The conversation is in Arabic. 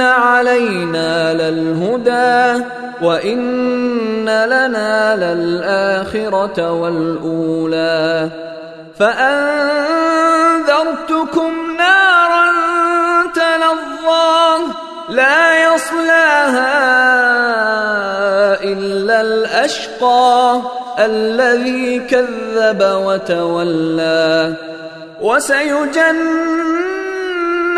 علينا للهدى وان لنا للاخره والاولى فانذرتكم نارا تلظى لا يصلاها الا الاشقى الذي كذب وتولى